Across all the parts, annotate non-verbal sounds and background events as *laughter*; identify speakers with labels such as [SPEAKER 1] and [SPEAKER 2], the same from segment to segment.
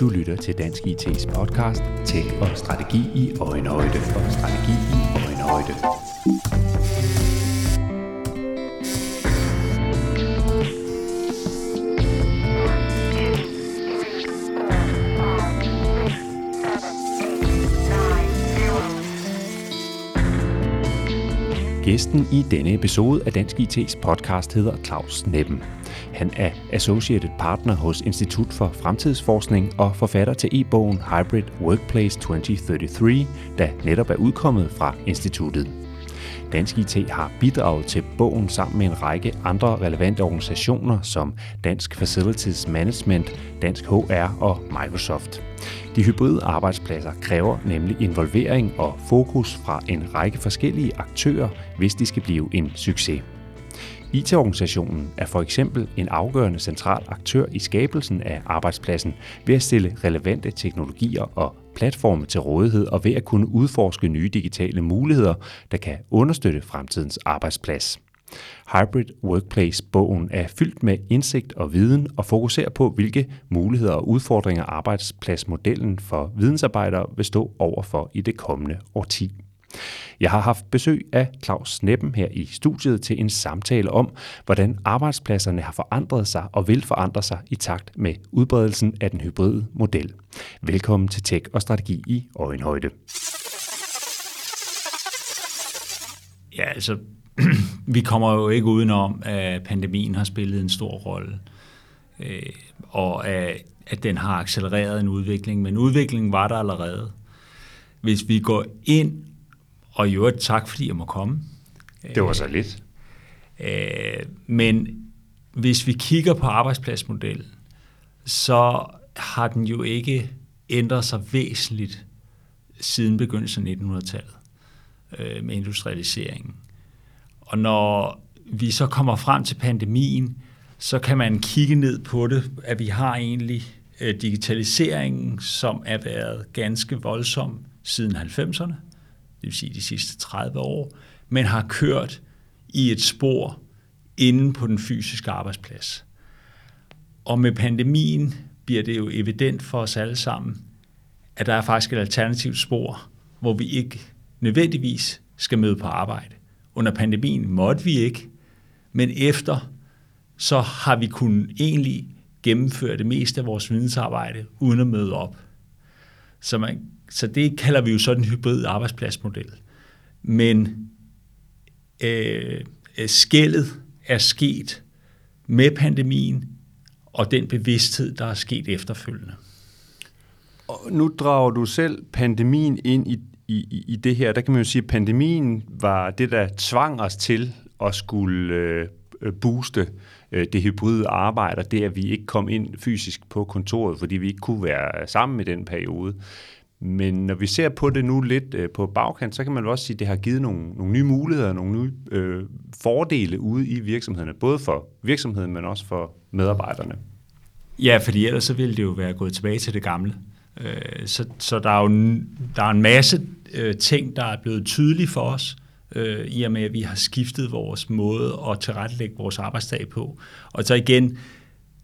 [SPEAKER 1] Du lytter til Dansk IT's podcast Tech og Strategi i Øjenhøjde og Strategi i Øjenhøjde. Gæsten i denne episode af Dansk IT's podcast hedder Claus Neppen. Han er Associated Partner hos Institut for Fremtidsforskning og forfatter til e-bogen Hybrid Workplace 2033, der netop er udkommet fra instituttet. Dansk IT har bidraget til bogen sammen med en række andre relevante organisationer som Dansk Facilities Management, Dansk HR og Microsoft. De hybride arbejdspladser kræver nemlig involvering og fokus fra en række forskellige aktører, hvis de skal blive en succes. IT-organisationen er for eksempel en afgørende central aktør i skabelsen af arbejdspladsen ved at stille relevante teknologier og platforme til rådighed og ved at kunne udforske nye digitale muligheder, der kan understøtte fremtidens arbejdsplads. Hybrid Workplace-bogen er fyldt med indsigt og viden og fokuserer på, hvilke muligheder og udfordringer arbejdspladsmodellen for vidensarbejdere vil stå overfor i det kommende årti. Jeg har haft besøg af Claus Sneppen her i studiet til en samtale om, hvordan arbejdspladserne har forandret sig og vil forandre sig i takt med udbredelsen af den hybride model. Velkommen til Tech og Strategi i Øjenhøjde.
[SPEAKER 2] Ja, altså, *clears throat* vi kommer jo ikke udenom, at pandemien har spillet en stor rolle, øh, og at den har accelereret en udvikling, men udviklingen var der allerede. Hvis vi går ind og i øvrigt tak, fordi jeg må komme.
[SPEAKER 1] Det var så lidt.
[SPEAKER 2] Øh, men hvis vi kigger på arbejdspladsmodellen, så har den jo ikke ændret sig væsentligt siden begyndelsen af 1900-tallet øh, med industrialiseringen. Og når vi så kommer frem til pandemien, så kan man kigge ned på det, at vi har egentlig øh, digitaliseringen, som er været ganske voldsom siden 90'erne det vil sige de sidste 30 år, men har kørt i et spor inde på den fysiske arbejdsplads. Og med pandemien bliver det jo evident for os alle sammen, at der er faktisk et alternativt spor, hvor vi ikke nødvendigvis skal møde på arbejde. Under pandemien måtte vi ikke, men efter så har vi kunnet egentlig gennemføre det meste af vores vidensarbejde uden at møde op. Så man så det kalder vi jo sådan en hybrid arbejdspladsmodel. Men øh, øh, skældet er sket med pandemien og den bevidsthed, der er sket efterfølgende.
[SPEAKER 1] Og nu drager du selv pandemien ind i, i, i det her. Der kan man jo sige, at pandemien var det, der tvang os til at skulle øh, booste øh, det hybride arbejde, og det, at vi ikke kom ind fysisk på kontoret, fordi vi ikke kunne være sammen i den periode. Men når vi ser på det nu lidt øh, på bagkant, så kan man også sige, at det har givet nogle, nogle nye muligheder, nogle nye øh, fordele ude i virksomhederne, både for virksomheden, men også for medarbejderne.
[SPEAKER 2] Ja, fordi ellers så ville det jo være gået tilbage til det gamle. Øh, så, så der er jo der er en masse øh, ting, der er blevet tydelige for os, øh, i og med, at vi har skiftet vores måde at tilrettelægge vores arbejdsdag på. Og så igen,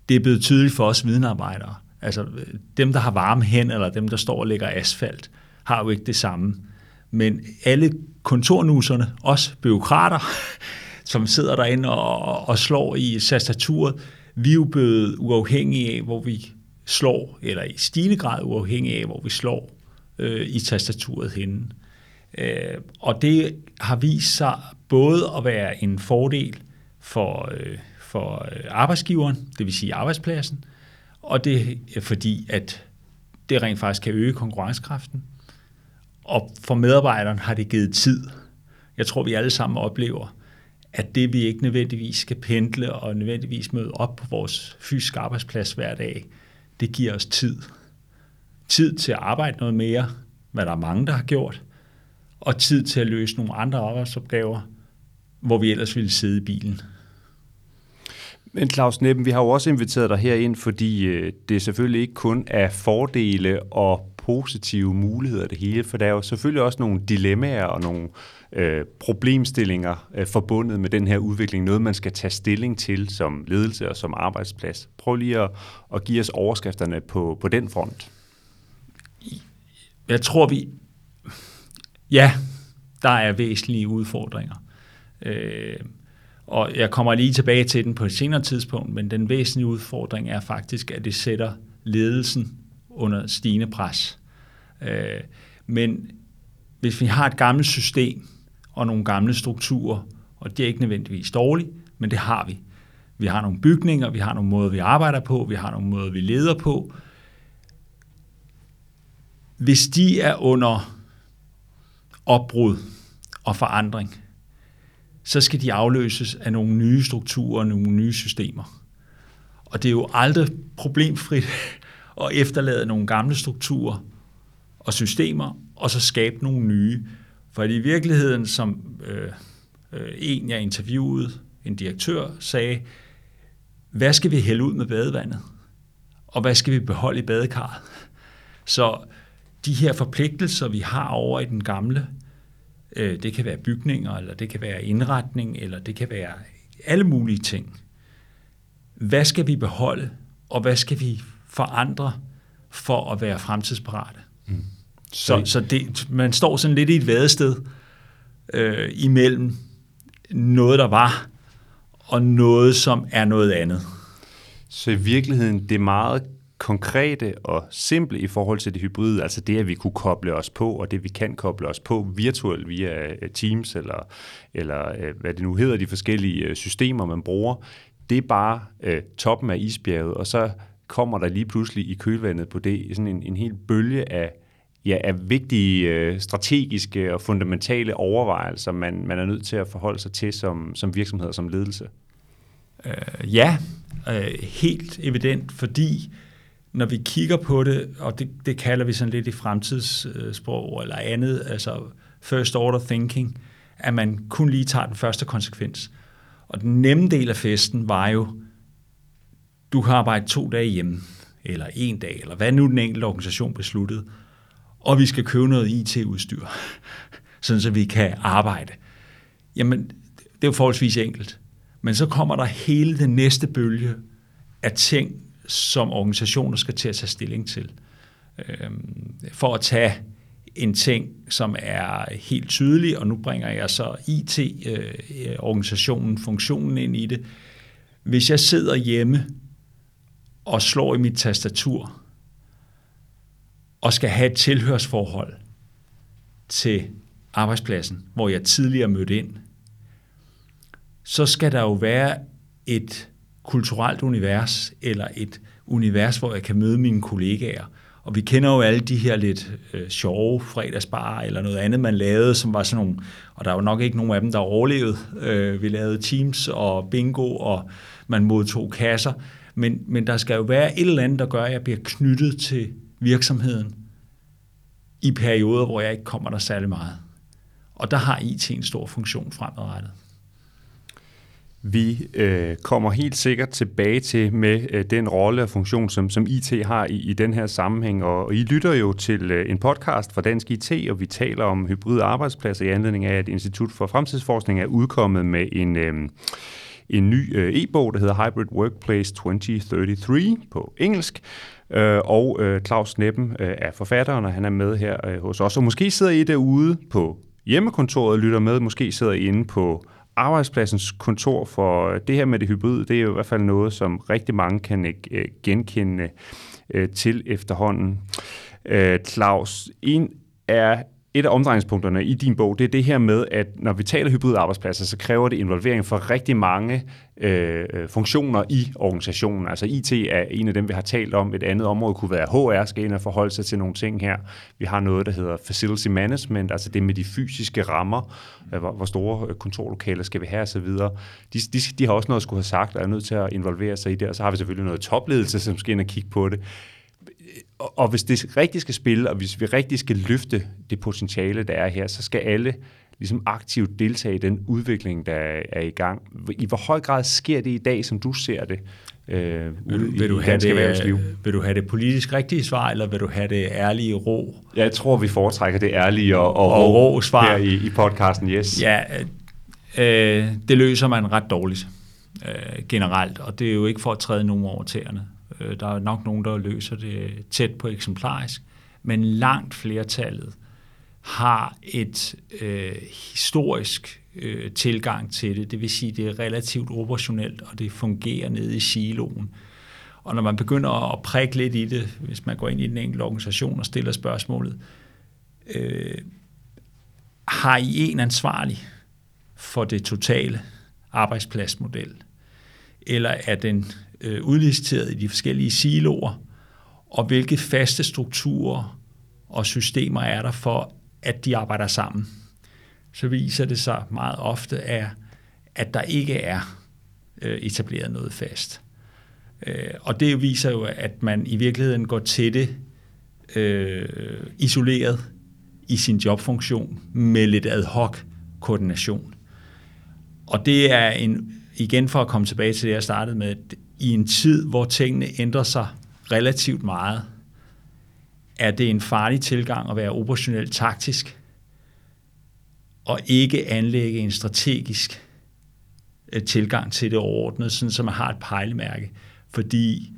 [SPEAKER 2] det er blevet tydeligt for os videnarbejdere, Altså dem, der har varme hen, eller dem, der står og lægger asfalt, har jo ikke det samme. Men alle kontornuserne, også byråkrater, *laughs* som sidder derinde og, og slår i tastaturet, vi er jo blevet uafhængige af, hvor vi slår, eller i stigende grad uafhængige af, hvor vi slår øh, i tastaturet henne. Øh, og det har vist sig både at være en fordel for, øh, for øh, arbejdsgiveren, det vil sige arbejdspladsen, og det er fordi, at det rent faktisk kan øge konkurrencekraften. Og for medarbejderen har det givet tid. Jeg tror, vi alle sammen oplever, at det vi ikke nødvendigvis skal pendle og nødvendigvis møde op på vores fysiske arbejdsplads hver dag, det giver os tid. Tid til at arbejde noget mere, hvad der er mange, der har gjort, og tid til at løse nogle andre arbejdsopgaver, hvor vi ellers ville sidde i bilen.
[SPEAKER 1] Men Claus Neppen, vi har jo også inviteret dig herind, fordi øh, det selvfølgelig ikke kun er fordele og positive muligheder det hele, for der er jo selvfølgelig også nogle dilemmaer og nogle øh, problemstillinger øh, forbundet med den her udvikling, noget man skal tage stilling til som ledelse og som arbejdsplads. Prøv lige at, at give os overskrifterne på, på den front.
[SPEAKER 2] Jeg tror, vi... Ja, der er væsentlige udfordringer. Øh, og jeg kommer lige tilbage til den på et senere tidspunkt, men den væsentlige udfordring er faktisk, at det sætter ledelsen under stigende pres. Øh, men hvis vi har et gammelt system og nogle gamle strukturer, og det er ikke nødvendigvis dårligt, men det har vi. Vi har nogle bygninger, vi har nogle måder, vi arbejder på, vi har nogle måder, vi leder på. Hvis de er under opbrud og forandring, så skal de afløses af nogle nye strukturer, nogle nye systemer. Og det er jo aldrig problemfrit *laughs* at efterlade nogle gamle strukturer og systemer, og så skabe nogle nye. For i virkeligheden, som øh, øh, en jeg interviewede, en direktør, sagde, hvad skal vi hælde ud med badevandet? Og hvad skal vi beholde i badekarret? Så de her forpligtelser, vi har over i den gamle, det kan være bygninger, eller det kan være indretning, eller det kan være alle mulige ting. Hvad skal vi beholde, og hvad skal vi forandre for at være fremtidsparate? Mm. Så, så det, man står sådan lidt i et vadested øh, imellem noget, der var, og noget, som er noget andet.
[SPEAKER 1] Så i virkeligheden, det er meget konkrete og simple i forhold til det hybride, altså det, at vi kunne koble os på, og det, vi kan koble os på virtuelt via øh, Teams, eller, eller øh, hvad det nu hedder, de forskellige øh, systemer, man bruger, det er bare øh, toppen af isbjerget, og så kommer der lige pludselig i kølvandet på det sådan en, en hel bølge af ja, af vigtige øh, strategiske og fundamentale overvejelser, man, man er nødt til at forholde sig til som, som virksomhed og som ledelse?
[SPEAKER 2] Øh, ja, øh, helt evident, fordi når vi kigger på det, og det, det kalder vi sådan lidt i fremtidssprog øh, eller andet, altså first order thinking, at man kun lige tager den første konsekvens. Og den nemme del af festen var jo, du kan arbejde to dage hjemme, eller en dag, eller hvad nu den enkelte organisation besluttede, og vi skal købe noget IT-udstyr, *laughs* sådan så vi kan arbejde. Jamen, det er jo forholdsvis enkelt. Men så kommer der hele den næste bølge af ting, som organisationer skal til at tage stilling til. Øhm, for at tage en ting, som er helt tydelig, og nu bringer jeg så IT-organisationen, øh, funktionen ind i det. Hvis jeg sidder hjemme og slår i mit tastatur, og skal have et tilhørsforhold til arbejdspladsen, hvor jeg tidligere mødte ind, så skal der jo være et kulturelt univers, eller et univers, hvor jeg kan møde mine kollegaer. Og vi kender jo alle de her lidt øh, sjove fredagsbar eller noget andet, man lavede, som var sådan nogle, og der var nok ikke nogen af dem, der overlevede. Øh, vi lavede Teams og bingo, og man modtog kasser. Men, men der skal jo være et eller andet, der gør, at jeg bliver knyttet til virksomheden i perioder, hvor jeg ikke kommer der særlig meget. Og der har IT en stor funktion fremadrettet.
[SPEAKER 1] Vi øh, kommer helt sikkert tilbage til med øh, den rolle og funktion, som, som IT har i, i den her sammenhæng. Og, og I lytter jo til øh, en podcast fra Dansk IT, og vi taler om hybride arbejdspladser i anledning af, at Institut for Fremtidsforskning er udkommet med en... Øh, en ny øh, e-bog, der hedder Hybrid Workplace 2033 på engelsk. Øh, og øh, Claus Neppen øh, er forfatteren, og han er med her øh, hos os. Og måske sidder I derude på hjemmekontoret og lytter med. Måske sidder I inde på arbejdspladsens kontor, for øh, det her med det hybride, det er jo i hvert fald noget, som rigtig mange kan ikke genkende øh, til efterhånden. Claus, en er et af omdrejningspunkterne i din bog, det er det her med, at når vi taler hybridarbejdspladser, så kræver det involvering for rigtig mange øh, funktioner i organisationen. Altså IT er en af dem, vi har talt om. Et andet område kunne være HR, skal ind og forholde sig til nogle ting her. Vi har noget, der hedder facility management, altså det med de fysiske rammer, øh, hvor, hvor store øh, kontorlokaler skal vi have osv. De, de, de har også noget at skulle have sagt, og er nødt til at involvere sig i det, og så har vi selvfølgelig noget topledelse, som skal ind og kigge på det og hvis det rigtig skal spille, og hvis vi rigtig skal løfte det potentiale, der er her, så skal alle ligesom aktivt deltage i den udvikling, der er i gang. I hvor høj grad sker det i dag, som du ser det?
[SPEAKER 2] øh, vil, du, vil, du have det, vil du have det politisk rigtige svar, eller vil du have det ærlige rå?
[SPEAKER 1] Jeg tror, vi foretrækker det ærlige og, og, og rå, rå svar her i, i podcasten, yes.
[SPEAKER 2] Ja, øh, det løser man ret dårligt øh, generelt, og det er jo ikke for at træde nogen over tæerne. Øh, der er nok nogen, der løser det tæt på eksemplarisk, men langt flertallet har et øh, historisk øh, tilgang til det. Det vil sige, det er relativt operationelt, og det fungerer nede i siloen. Og når man begynder at prikke lidt i det, hvis man går ind i den enkelte organisation og stiller spørgsmålet, øh, har I en ansvarlig for det totale arbejdspladsmodel? Eller er den øh, udliciteret i de forskellige siloer? Og hvilke faste strukturer og systemer er der for, at de arbejder sammen? så viser det sig meget ofte, er, at der ikke er øh, etableret noget fast. Øh, og det viser jo, at man i virkeligheden går til det øh, isoleret i sin jobfunktion med lidt ad hoc koordination. Og det er en, igen for at komme tilbage til det, jeg startede med, i en tid, hvor tingene ændrer sig relativt meget, er det en farlig tilgang at være operationelt taktisk, og ikke anlægge en strategisk øh, tilgang til det overordnede, sådan som man har et pejlemærke. Fordi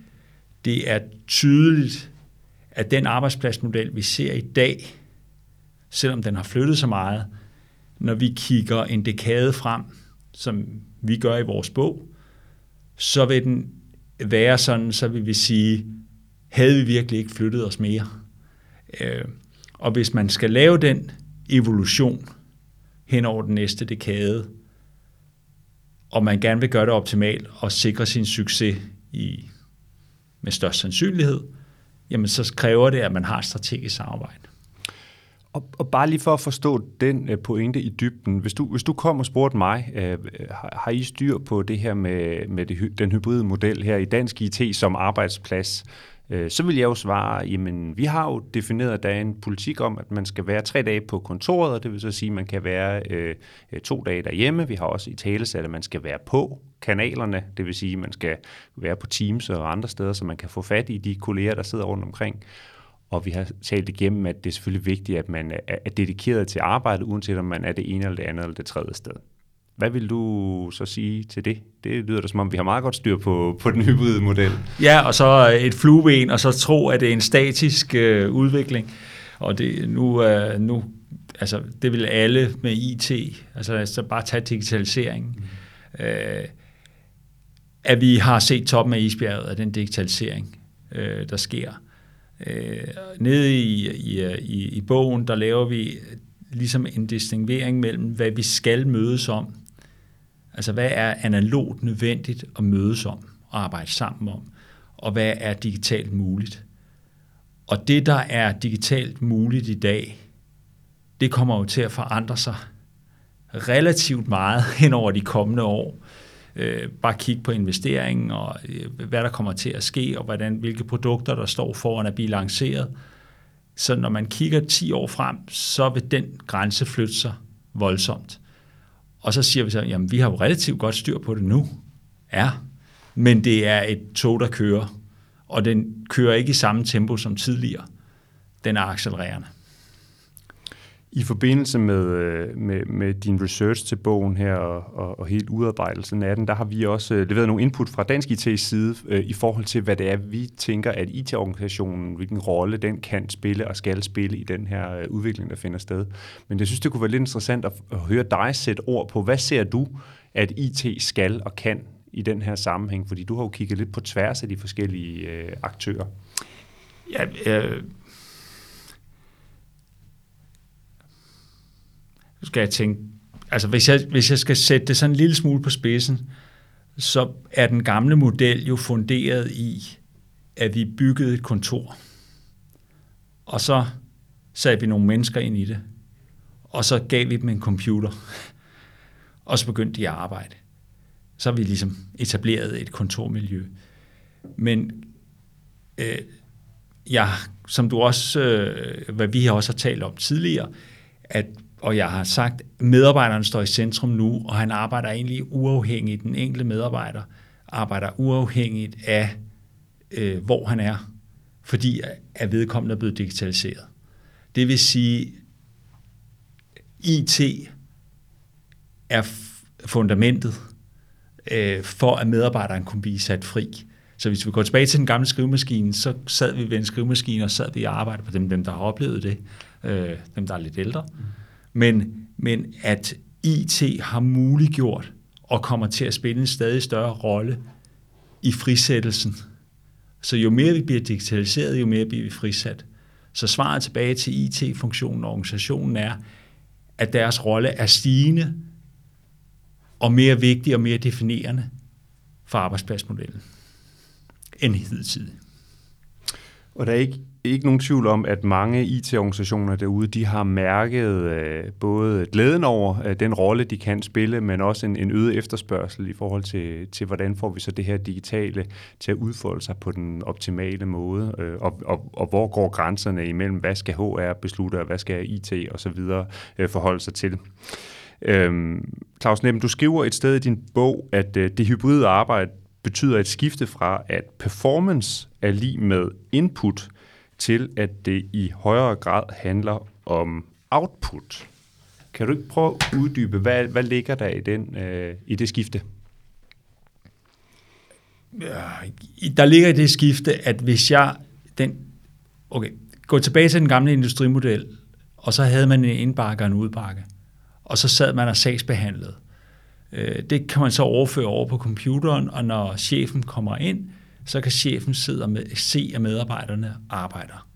[SPEAKER 2] det er tydeligt, at den arbejdspladsmodel, vi ser i dag, selvom den har flyttet så meget, når vi kigger en dekade frem, som vi gør i vores bog, så vil den være sådan, så vil vi sige, havde vi virkelig ikke flyttet os mere? Øh, og hvis man skal lave den evolution, hen over den næste dekade, og man gerne vil gøre det optimalt og sikre sin succes i, med størst sandsynlighed, jamen så kræver det, at man har strategisk samarbejde.
[SPEAKER 1] Og, og bare lige for at forstå den øh, pointe i dybden, hvis du, hvis du kom og spurgte mig, øh, har, har I styr på det her med, med det, den hybride model her i dansk IT som arbejdsplads? Øh, så vil jeg jo svare, jamen vi har jo defineret, at der er en politik om, at man skal være tre dage på kontoret, og det vil så sige, at man kan være øh, to dage derhjemme. Vi har også i talesat, at man skal være på kanalerne, det vil sige, at man skal være på Teams og andre steder, så man kan få fat i de kolleger, der sidder rundt omkring. Og vi har talt igennem, at det er selvfølgelig vigtigt, at man er dedikeret til arbejdet, uanset om man er det ene eller det andet eller det tredje sted. Hvad vil du så sige til det? Det lyder da som om, vi har meget godt styr på, på den hybride model.
[SPEAKER 2] Ja, og så et flueben, og så tro, at det er en statisk øh, udvikling. Og det, nu, øh, nu, altså, det vil alle med IT, altså, altså bare tage digitalisering. Mm. Øh, at vi har set toppen af isbjerget af den digitalisering, øh, der sker. Øh, nede i, i, i, i bogen, der laver vi øh, ligesom en distinguering mellem, hvad vi skal mødes om, Altså, hvad er analogt nødvendigt at mødes om og arbejde sammen om? Og hvad er digitalt muligt? Og det, der er digitalt muligt i dag, det kommer jo til at forandre sig relativt meget *laughs* hen over de kommende år. Øh, bare kigge på investeringen og øh, hvad der kommer til at ske, og hvordan, hvilke produkter, der står foran at blive lanceret. Så når man kigger 10 år frem, så vil den grænse flytte sig voldsomt. Og så siger vi så, jamen vi har jo relativt godt styr på det nu. Ja, men det er et tog, der kører, og den kører ikke i samme tempo som tidligere. Den er accelererende.
[SPEAKER 1] I forbindelse med, øh, med, med din research til bogen her og, og, og helt udarbejdelsen af den, der har vi også øh, leveret nogle input fra Dansk IT's side øh, i forhold til, hvad det er, vi tænker, at IT-organisationen, hvilken rolle den kan spille og skal spille i den her øh, udvikling, der finder sted. Men jeg synes, det kunne være lidt interessant at, at høre dig sætte ord på, hvad ser du, at IT skal og kan i den her sammenhæng? Fordi du har jo kigget lidt på tværs af de forskellige øh, aktører.
[SPEAKER 2] Ja, øh skal jeg tænke, altså hvis jeg, hvis jeg skal sætte det sådan en lille smule på spidsen, så er den gamle model jo funderet i, at vi byggede et kontor, og så satte vi nogle mennesker ind i det, og så gav vi dem en computer, og så begyndte de at arbejde. Så har vi ligesom etableret et kontormiljø. Men øh, ja, som du også, øh, hvad vi også har talt om tidligere, at og jeg har sagt, medarbejderen står i centrum nu, og han arbejder egentlig uafhængigt. Den enkelte medarbejder arbejder uafhængigt af, øh, hvor han er, fordi at vedkommende er blevet digitaliseret. Det vil sige, IT er fundamentet øh, for, at medarbejderen kunne blive sat fri. Så hvis vi går tilbage til den gamle skrivemaskine, så sad vi ved en skrivemaskine, og sad vi og arbejdede på dem, dem der har oplevet det, øh, dem der er lidt ældre. Men, men at IT har muliggjort og kommer til at spille en stadig større rolle i frisættelsen. Så jo mere vi bliver digitaliseret, jo mere bliver vi frisat. Så svaret tilbage til IT-funktionen og organisationen er, at deres rolle er stigende og mere vigtig og mere definerende for arbejdspladsmodellen end hidtil.
[SPEAKER 1] Og der er ikke, ikke nogen tvivl om, at mange IT-organisationer derude, de har mærket øh, både glæden over øh, den rolle, de kan spille, men også en, en øget efterspørgsel i forhold til, til, hvordan får vi så det her digitale til at udfolde sig på den optimale måde, øh, og, og, og hvor går grænserne imellem, hvad skal HR beslutte, og hvad skal IT og så videre øh, forholde sig til. Øhm, Claus Nem, du skriver et sted i din bog, at øh, det hybride arbejde betyder et skifte fra, at performance er lige med input, til at det i højere grad handler om output. Kan du ikke prøve at uddybe, hvad, hvad ligger der i, den, øh, i det skifte?
[SPEAKER 2] Der ligger i det skifte, at hvis jeg... Den, okay, gå tilbage til den gamle industrimodel, og så havde man en indbakke og en udbakke, og så sad man og sagsbehandlede. Øh, det kan man så overføre over på computeren, og når chefen kommer ind, så kan chefen sidde og med, se, at medarbejderne arbejder.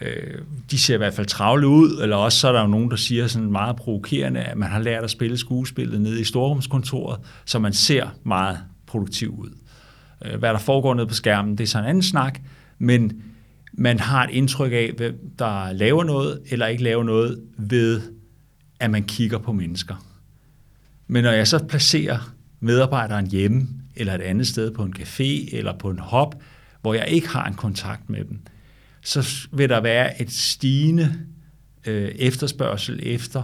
[SPEAKER 2] Øh, de ser i hvert fald travle ud, eller også så er der jo nogen, der siger sådan meget provokerende, at man har lært at spille skuespillet nede i storrumskontoret, så man ser meget produktiv ud. Øh, hvad der foregår nede på skærmen, det er så en anden snak, men man har et indtryk af, hvem der laver noget eller ikke laver noget ved, at man kigger på mennesker. Men når jeg så placerer medarbejderen hjemme, eller et andet sted på en café, eller på en hop, hvor jeg ikke har en kontakt med dem, så vil der være et stigende øh, efterspørgsel efter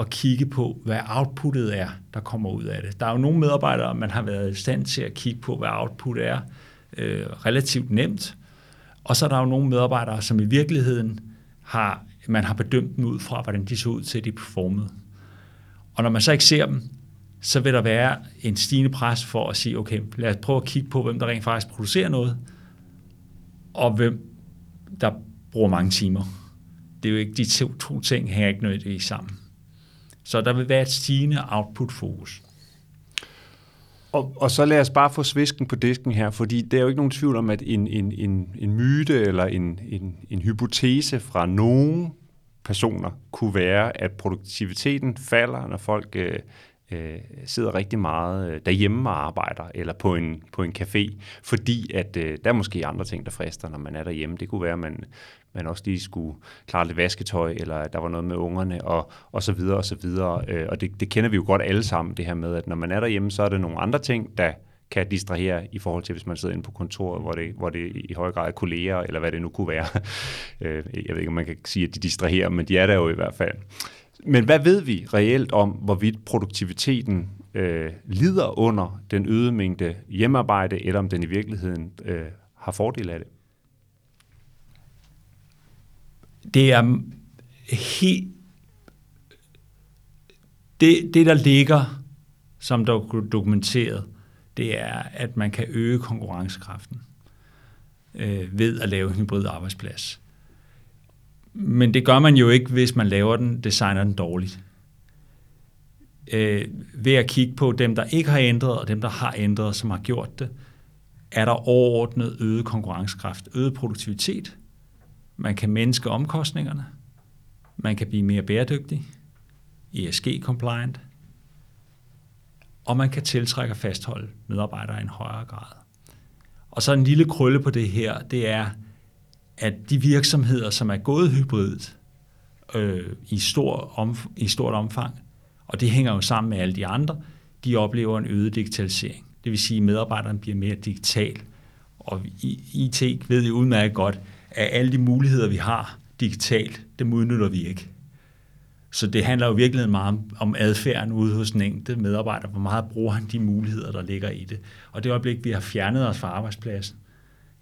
[SPEAKER 2] at kigge på, hvad outputtet er, der kommer ud af det. Der er jo nogle medarbejdere, man har været i stand til at kigge på, hvad output er, øh, relativt nemt. Og så er der jo nogle medarbejdere, som i virkeligheden har, man har bedømt dem ud fra, hvordan de så ud til, at de performede. Og når man så ikke ser dem, så vil der være en stigende pres for at sige, okay, lad os prøve at kigge på, hvem der rent faktisk producerer noget, og hvem der bruger mange timer. Det er jo ikke, de to, to ting hænger ikke nødvendigvis sammen. Så der vil være et stigende output-fokus.
[SPEAKER 1] Og, og så lad os bare få svisken på disken her, fordi der er jo ikke nogen tvivl om, at en, en, en, en myte eller en, en, en hypotese fra nogen personer kunne være, at produktiviteten falder, når folk øh, øh, sidder rigtig meget øh, derhjemme og arbejder, eller på en, på en café, fordi at øh, der er måske andre ting, der frister, når man er derhjemme. Det kunne være, at man, man også lige skulle klare lidt vasketøj, eller at der var noget med ungerne, og, og så videre, og så videre. Øh, og det, det kender vi jo godt alle sammen, det her med, at når man er derhjemme, så er der nogle andre ting, der kan distrahere i forhold til, hvis man sidder inde på kontoret, hvor det, hvor det i høj grad er kolleger, eller hvad det nu kunne være. *laughs* Øh, jeg ved ikke, om man kan sige, at de distraherer, men de er der jo i hvert fald. Men hvad ved vi reelt om, hvorvidt produktiviteten øh, lider under den øgede mængde hjemmearbejde, eller om den i virkeligheden øh, har fordel af det?
[SPEAKER 2] Det er helt... Det, det, der ligger, som der er dokumenteret, det er, at man kan øge konkurrencekraften øh, ved at lave en hybrid arbejdsplads. Men det gør man jo ikke, hvis man laver den, designer den dårligt. Øh, ved at kigge på dem, der ikke har ændret, og dem, der har ændret, som har gjort det, er der overordnet øget konkurrencekraft, øget produktivitet. Man kan mindske omkostningerne. Man kan blive mere bæredygtig, ESG-compliant, og man kan tiltrække og fastholde medarbejdere i en højere grad. Og så en lille krølle på det her, det er, at de virksomheder, som er gået hybridt øh, i, stor om, i stort omfang, og det hænger jo sammen med alle de andre, de oplever en øget digitalisering. Det vil sige, at medarbejderen bliver mere digital. Og IT ved jo udmærket godt, at alle de muligheder, vi har digitalt, dem udnytter vi ikke. Så det handler jo virkelig meget om, om adfærden ude hos den enkelte medarbejder. Hvor meget bruger han de muligheder, der ligger i det. Og det øjeblik, vi har fjernet os fra arbejdspladsen,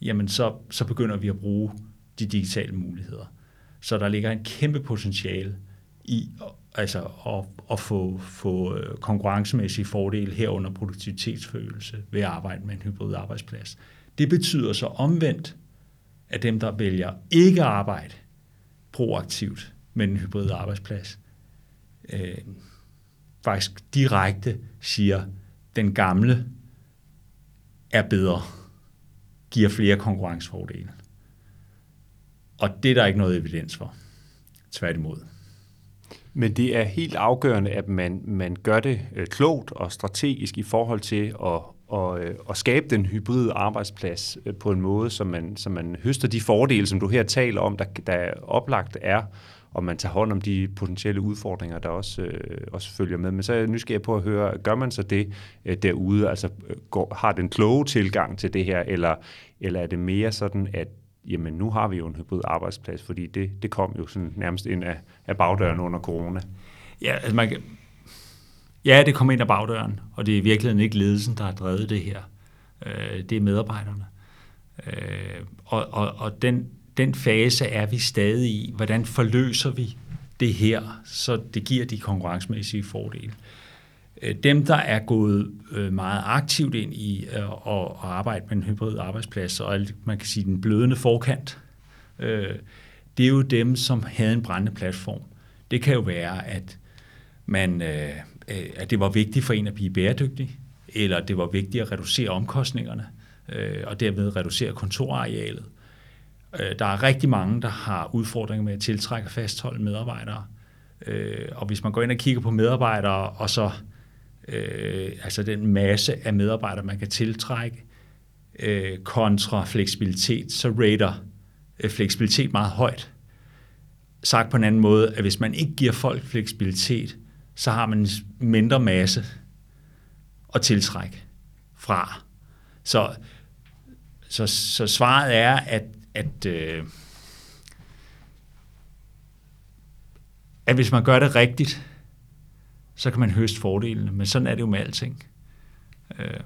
[SPEAKER 2] jamen så, så begynder vi at bruge de digitale muligheder. Så der ligger en kæmpe potentiale i altså at, at få, få øh, konkurrencemæssige fordele herunder produktivitetsfølelse ved at arbejde med en hybrid arbejdsplads. Det betyder så omvendt, at dem, der vælger ikke at arbejde proaktivt med en hybrid arbejdsplads, øh, faktisk direkte siger, den gamle er bedre, giver flere konkurrencefordele. Og det er der ikke noget evidens for. Tværtimod.
[SPEAKER 1] Men det er helt afgørende, at man, man gør det øh, klogt og strategisk i forhold til at, og, og øh, at skabe den hybride arbejdsplads øh, på en måde, så man, så man høster de fordele, som du her taler om, der, der oplagt er, og man tager hånd om de potentielle udfordringer, der også, øh, også følger med. Men så er jeg nysgerrig på at høre, gør man så det øh, derude? Altså øh, går, har den kloge tilgang til det her, eller, eller er det mere sådan, at jamen nu har vi jo en hybrid arbejdsplads, fordi det, det kom jo sådan nærmest ind af, af bagdøren under corona.
[SPEAKER 2] Ja, altså man kan, ja, det kom ind af bagdøren, og det er i virkeligheden ikke ledelsen, der har drevet det her. Øh, det er medarbejderne. Øh, og, og, og den, den fase er vi stadig i. Hvordan forløser vi det her, så det giver de konkurrencemæssige fordele? Øh, dem, der er gået øh, meget aktivt ind i øh, at arbejde med en hybrid arbejdsplads, og man kan sige den blødende forkant, det er jo dem, som havde en brændende platform. Det kan jo være, at, man, at det var vigtigt for en at blive bæredygtig, eller det var vigtigt at reducere omkostningerne, og dermed reducere kontorarealet. Øh, der er rigtig mange, der har udfordringer med at tiltrække og fastholde medarbejdere. Øh, og hvis man går ind og kigger på medarbejdere, og så øh, altså den masse af medarbejdere, man kan tiltrække, øh, kontra fleksibilitet, så rater øh, fleksibilitet meget højt. Sagt på en anden måde, at hvis man ikke giver folk fleksibilitet, så har man mindre masse at tiltrække fra. Så, så, så svaret er, at, at, øh, at hvis man gør det rigtigt, så kan man høste fordelene. Men sådan er det jo med alting.
[SPEAKER 1] Øh.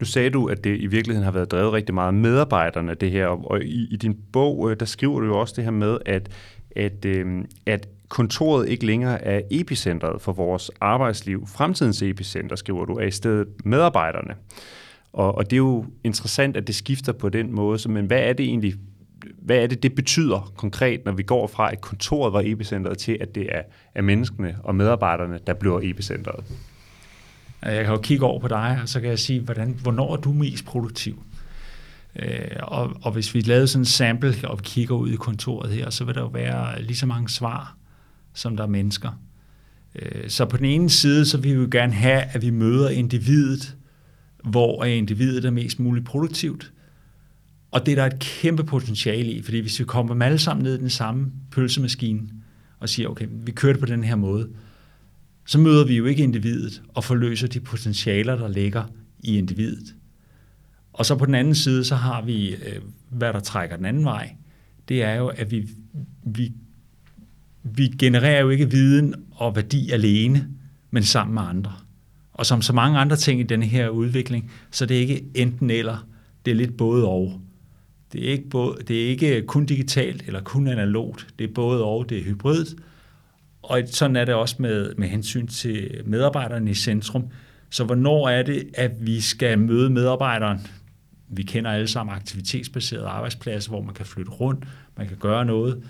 [SPEAKER 1] Nu sagde du, at det i virkeligheden har været drevet rigtig meget af medarbejderne, det her, og i, i din bog, øh, der skriver du jo også det her med, at, at, øh, at kontoret ikke længere er epicentret for vores arbejdsliv. Fremtidens epicenter, skriver du, er i stedet medarbejderne. Og, og det er jo interessant, at det skifter på den måde, Så, men hvad er det egentlig, hvad er det, det betyder konkret, når vi går fra, at kontoret var epicentret, til at det er, er menneskene og medarbejderne, der bliver epicentret?
[SPEAKER 2] Jeg kan jo kigge over på dig, og så kan jeg sige, hvordan, hvornår er du mest produktiv? Øh, og, og hvis vi lavede sådan en sample, og kigger ud i kontoret her, så vil der jo være lige så mange svar, som der er mennesker. Øh, så på den ene side, så vil vi jo gerne have, at vi møder individet, hvor individet er mest muligt produktivt, og det er der et kæmpe potentiale i, fordi hvis vi kommer dem alle sammen ned i den samme pølsemaskine og siger, okay, vi kører det på den her måde, så møder vi jo ikke individet og forløser de potentialer, der ligger i individet. Og så på den anden side, så har vi, øh, hvad der trækker den anden vej, det er jo, at vi, vi, vi genererer jo ikke viden og værdi alene, men sammen med andre. Og som så mange andre ting i denne her udvikling, så det er ikke enten eller, det er lidt både og. Det er ikke, både, det er ikke kun digitalt eller kun analogt. Det er både og, det er hybrid. Og sådan er det også med, med hensyn til medarbejderne i centrum. Så hvornår er det, at vi skal møde medarbejderen? Vi kender alle sammen aktivitetsbaserede arbejdspladser, hvor man kan flytte rundt, man kan gøre noget.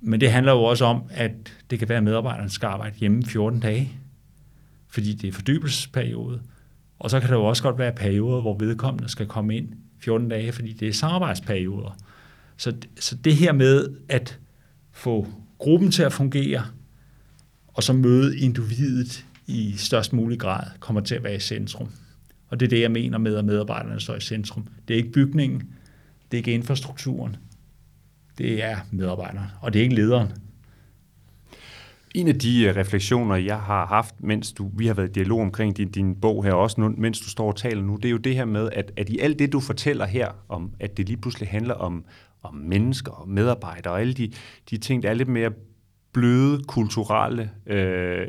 [SPEAKER 2] Men det handler jo også om, at det kan være, at medarbejderen skal arbejde hjemme 14 dage, fordi det er fordybelsesperiode. Og så kan der jo også godt være perioder, hvor vedkommende skal komme ind 14 dage, fordi det er samarbejdsperioder. Så, så det her med at få gruppen til at fungere, og så møde individet i størst mulig grad, kommer til at være i centrum. Og det er det, jeg mener med, at medarbejderne står i centrum. Det er ikke bygningen, det er ikke infrastrukturen, det er medarbejderne, og det er ikke lederen.
[SPEAKER 1] En af de øh, refleksioner, jeg har haft, mens du, vi har været i dialog omkring din, din bog her også, nu, mens du står og taler nu, det er jo det her med, at, at i alt det, du fortæller her, om at det lige pludselig handler om, om mennesker og medarbejdere og alle de, de ting, der er lidt mere bløde, kulturelle øh,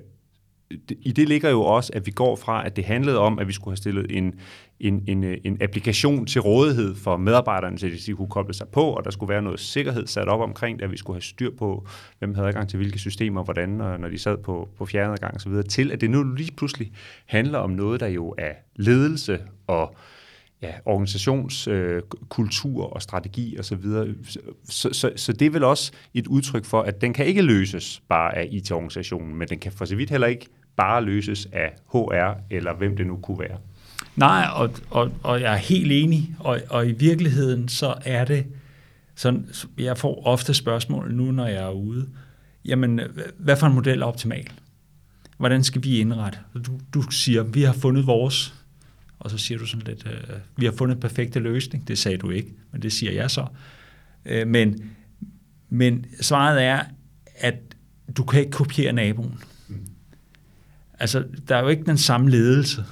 [SPEAKER 1] i det ligger jo også, at vi går fra, at det handlede om, at vi skulle have stillet en, en, en, en applikation til rådighed for medarbejderne, så de kunne koble sig på, og der skulle være noget sikkerhed sat op omkring det, at vi skulle have styr på, hvem havde adgang til hvilke systemer, hvordan, når de sad på, på fjernadgang osv., til at det nu lige pludselig handler om noget, der jo er ledelse og ja, organisationskultur øh, og strategi osv. Så, videre. så, så, så det er vel også et udtryk for, at den kan ikke løses bare af IT-organisationen, men den kan for så vidt heller ikke bare løses af HR, eller hvem det nu kunne være.
[SPEAKER 2] Nej, og, og, og jeg er helt enig, og, og i virkeligheden så er det, sådan, jeg får ofte spørgsmål nu, når jeg er ude, jamen, hvad for en model er optimal? Hvordan skal vi indrette? Du, du siger, vi har fundet vores, og så siger du sådan lidt, øh, vi har fundet perfekte løsning. Det sagde du ikke, men det siger jeg så. Øh, men, men svaret er, at du kan ikke kopiere naboen. Altså, der er jo ikke den samme ledelse,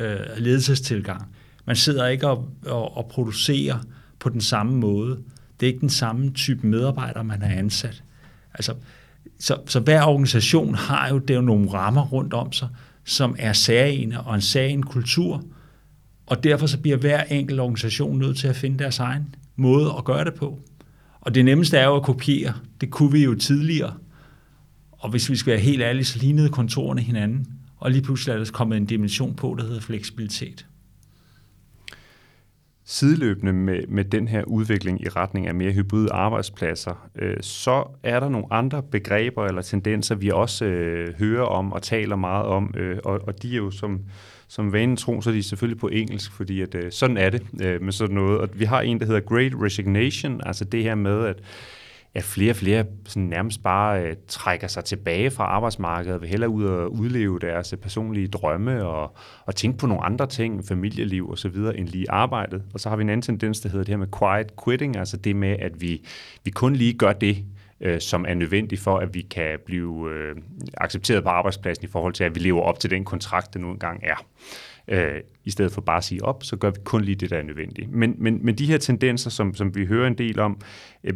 [SPEAKER 2] øh, ledelsestilgang. Man sidder ikke og, og, og producerer på den samme måde. Det er ikke den samme type medarbejder, man har ansat. Altså, så, så hver organisation har jo, det er jo nogle rammer rundt om sig, som er særlige og en særlig kultur, og derfor så bliver hver enkelt organisation nødt til at finde deres egen måde at gøre det på. Og det nemmeste er jo at kopiere. Det kunne vi jo tidligere. Og hvis vi skal være helt ærlige, så lignede kontorerne hinanden. Og lige pludselig er der kommet en dimension på, der hedder fleksibilitet.
[SPEAKER 1] Sideløbende med, med den her udvikling i retning af mere hybride arbejdspladser, øh, så er der nogle andre begreber eller tendenser, vi også øh, hører om og taler meget om, øh, og, og de er jo som, som vanen tro, så er de selvfølgelig på engelsk, fordi at, øh, sådan er det øh, med sådan noget. Og vi har en, der hedder Great Resignation, altså det her med, at at flere og flere sådan nærmest bare øh, trækker sig tilbage fra arbejdsmarkedet, vil hellere ud og udleve deres øh, personlige drømme og, og tænke på nogle andre ting, familieliv og så videre, end lige arbejdet. Og så har vi en anden tendens, der hedder det her med quiet quitting, altså det med, at vi, vi kun lige gør det, øh, som er nødvendigt for, at vi kan blive øh, accepteret på arbejdspladsen i forhold til, at vi lever op til den kontrakt, der nu engang er. Øh, I stedet for bare at sige op, så gør vi kun lige det, der er nødvendigt. Men, men, men de her tendenser, som, som vi hører en del om, øh,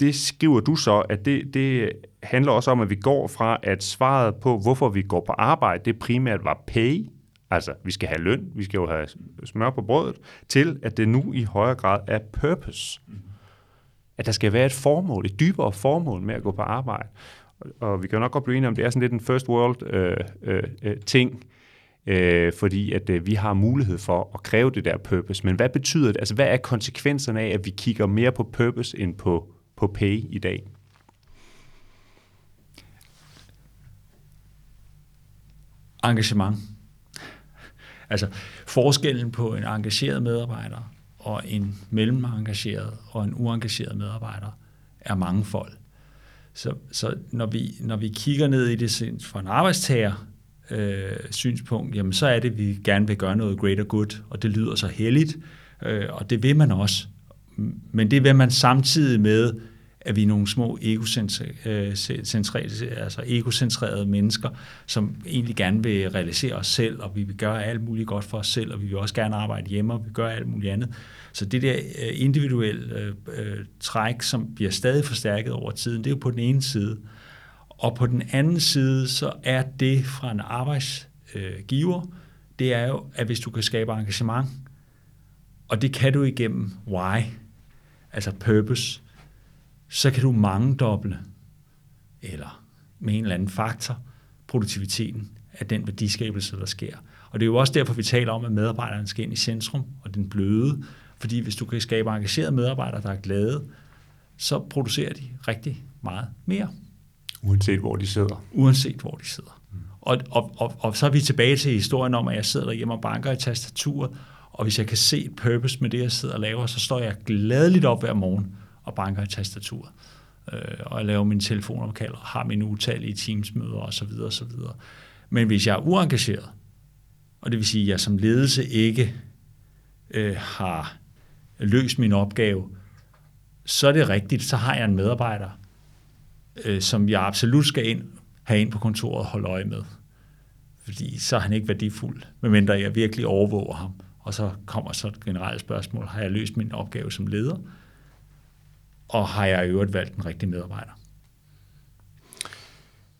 [SPEAKER 1] det skriver du så, at det, det handler også om, at vi går fra, at svaret på, hvorfor vi går på arbejde, det primært var pay, altså vi skal have løn, vi skal jo have smør på brødet, til at det nu i højere grad er purpose. At der skal være et formål, et dybere formål med at gå på arbejde. Og vi kan nok godt blive enige om, det er sådan lidt en first world øh, øh, øh ting, øh, fordi at øh, vi har mulighed for at kræve det der purpose. Men hvad betyder det? Altså hvad er konsekvenserne af, at vi kigger mere på purpose end på på pay i dag?
[SPEAKER 2] Engagement. Altså forskellen på en engageret medarbejder og en mellemmengageret og en uengageret medarbejder er mangefold. Så, så når, vi, når vi kigger ned i det fra en arbejdstager øh, synspunkt, jamen så er det, at vi gerne vil gøre noget greater good, og det lyder så heldigt, øh, og det vil man også. Men det vil man samtidig med at vi er nogle små egocentrerede, øh, altså egocentrerede mennesker, som egentlig gerne vil realisere os selv, og vi vil gøre alt muligt godt for os selv, og vi vil også gerne arbejde hjemme, og vi gør alt muligt andet. Så det der øh, individuelle øh, øh, træk, som bliver stadig forstærket over tiden, det er jo på den ene side. Og på den anden side, så er det fra en arbejdsgiver, det er jo, at hvis du kan skabe engagement, og det kan du igennem why, altså purpose, så kan du mange doble, eller med en eller anden faktor, produktiviteten af den værdiskabelse, der sker. Og det er jo også derfor, vi taler om, at medarbejderne skal ind i centrum, og den bløde, fordi hvis du kan skabe engagerede medarbejdere, der er glade, så producerer de rigtig meget mere.
[SPEAKER 1] Uanset hvor de sidder.
[SPEAKER 2] Uanset hvor de sidder. Mm. Og, og, og, og så er vi tilbage til historien om, at jeg sidder derhjemme og banker i tastaturet, og hvis jeg kan se et purpose med det, jeg sidder og laver, så står jeg gladeligt op hver morgen og banker i tastaturet. Øh, og jeg laver mine telefonopkald og har mine utallige teamsmøder osv. osv. Men hvis jeg er uengageret, og det vil sige, at jeg som ledelse ikke øh, har løst min opgave, så er det rigtigt, så har jeg en medarbejder, øh, som jeg absolut skal ind, have ind på kontoret og holde øje med. Fordi så er han ikke værdifuld, medmindre jeg virkelig overvåger ham. Og så kommer så et generelt spørgsmål, har jeg løst min opgave som leder? Og har jeg i øvrigt valgt den rigtige medarbejder.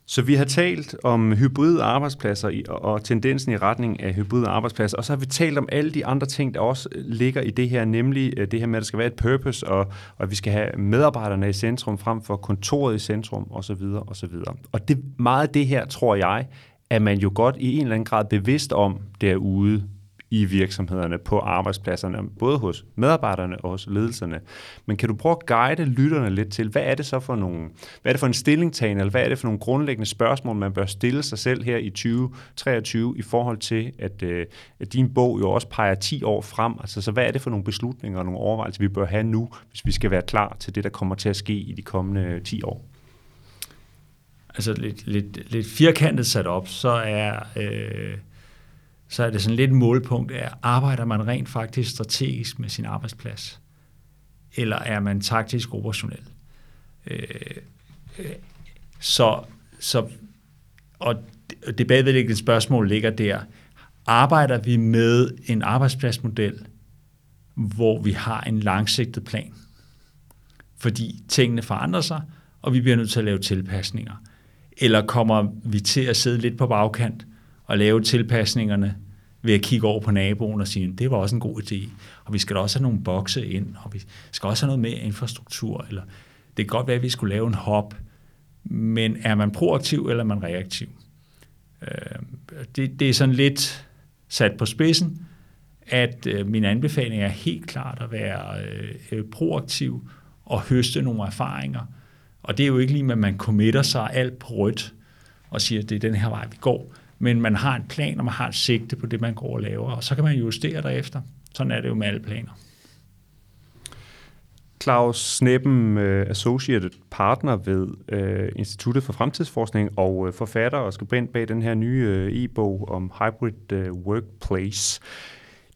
[SPEAKER 1] Så vi har talt om hybride arbejdspladser og tendensen i retning af hybride arbejdspladser, og så har vi talt om alle de andre ting, der også ligger i det her, nemlig øh, det her med, at der skal være et purpose, og, og at vi skal have medarbejderne i centrum frem for kontoret i centrum, osv. osv. Og det, meget af det her, tror jeg, er man jo godt i en eller anden grad bevidst om derude i virksomhederne, på arbejdspladserne, både hos medarbejderne og hos ledelserne. Men kan du prøve at guide lytterne lidt til, hvad er det så for nogle, hvad er det for en stillingtagen, eller hvad er det for nogle grundlæggende spørgsmål, man bør stille sig selv her i 2023 i forhold til, at, øh, at din bog jo også peger 10 år frem. Altså, så hvad er det for nogle beslutninger og nogle overvejelser, vi bør have nu, hvis vi skal være klar til det, der kommer til at ske i de kommende øh, 10 år?
[SPEAKER 2] Altså lidt, lidt, lidt firkantet sat op, så er... Øh så er det sådan lidt et målpunkt af, arbejder man rent faktisk strategisk med sin arbejdsplads? Eller er man taktisk operationel? Øh, øh, så, så, og det bagvedliggende spørgsmål ligger der. Arbejder vi med en arbejdspladsmodel, hvor vi har en langsigtet plan? Fordi tingene forandrer sig, og vi bliver nødt til at lave tilpasninger. Eller kommer vi til at sidde lidt på bagkant, at lave tilpasningerne ved at kigge over på naboen og sige, det var også en god idé, og vi skal da også have nogle bokse ind, og vi skal også have noget mere infrastruktur, eller det kan godt være, at vi skulle lave en hop, men er man proaktiv, eller er man reaktiv? Øh, det, det er sådan lidt sat på spidsen, at øh, min anbefaling er helt klart at være øh, øh proaktiv og høste nogle erfaringer. Og det er jo ikke lige, at man committer sig alt på rødt og siger, at det er den her vej, vi går men man har en plan, og man har et sigte på det, man går og laver, og så kan man justere derefter. Sådan er det jo med alle planer.
[SPEAKER 1] Claus Sneppen, øh, uh, Associated Partner ved uh, Instituttet for Fremtidsforskning og øh, forfatter og skribent bag den her nye e-bog om hybrid workplace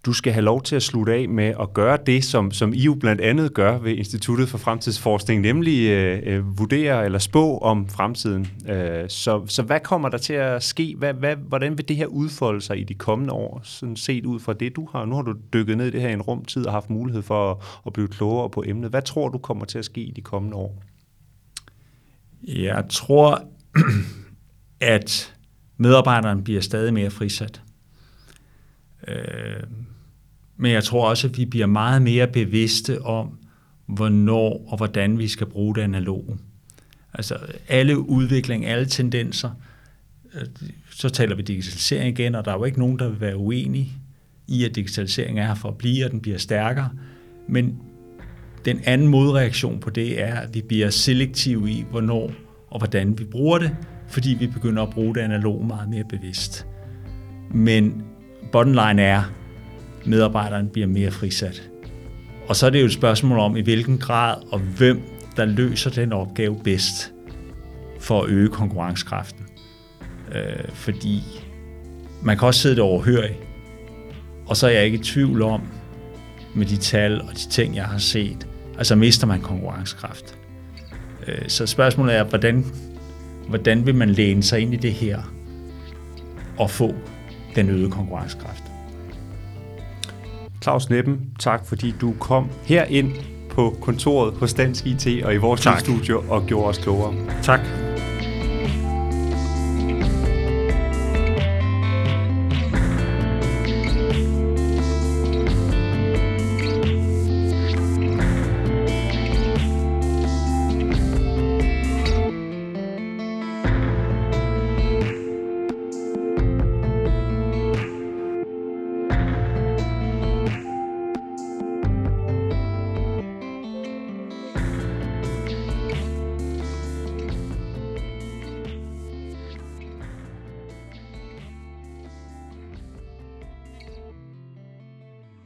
[SPEAKER 1] du skal have lov til at slutte af med at gøre det, som, som I jo blandt andet gør ved Instituttet for Fremtidsforskning, nemlig øh, øh, vurdere eller spå om fremtiden. Øh, så, så hvad kommer der til at ske? Hvad, hvad, hvordan vil det her udfolde sig i de kommende år, sådan set ud fra det, du har? Nu har du dykket ned i det her i en rumtid og haft mulighed for at, at blive klogere på emnet. Hvad tror du kommer til at ske i de kommende år?
[SPEAKER 2] Jeg tror, *clears throat* at medarbejderen bliver stadig mere frisat. Øh, men jeg tror også, at vi bliver meget mere bevidste om, hvornår og hvordan vi skal bruge det analoge. Altså alle udvikling, alle tendenser, øh, så taler vi digitalisering igen, og der er jo ikke nogen, der vil være uenige i, at digitalisering er her for at blive, og den bliver stærkere. Men den anden modreaktion på det er, at vi bliver selektive i, hvornår og hvordan vi bruger det, fordi vi begynder at bruge det analog meget mere bevidst. Men bottom line er, medarbejderen bliver mere frisat. Og så er det jo et spørgsmål om, i hvilken grad og hvem, der løser den opgave bedst for at øge konkurrencekraften. Øh, fordi man kan også sidde det overhørig, og så er jeg ikke i tvivl om, med de tal og de ting, jeg har set, altså mister man konkurrencekraft. Øh, så spørgsmålet er, hvordan, hvordan vil man læne sig ind i det her og få den øgede konkurrencekraft?
[SPEAKER 1] Claus Neppen, tak fordi du kom herind på kontoret hos Dansk IT og i vores studio og gjorde os klogere.
[SPEAKER 2] Tak.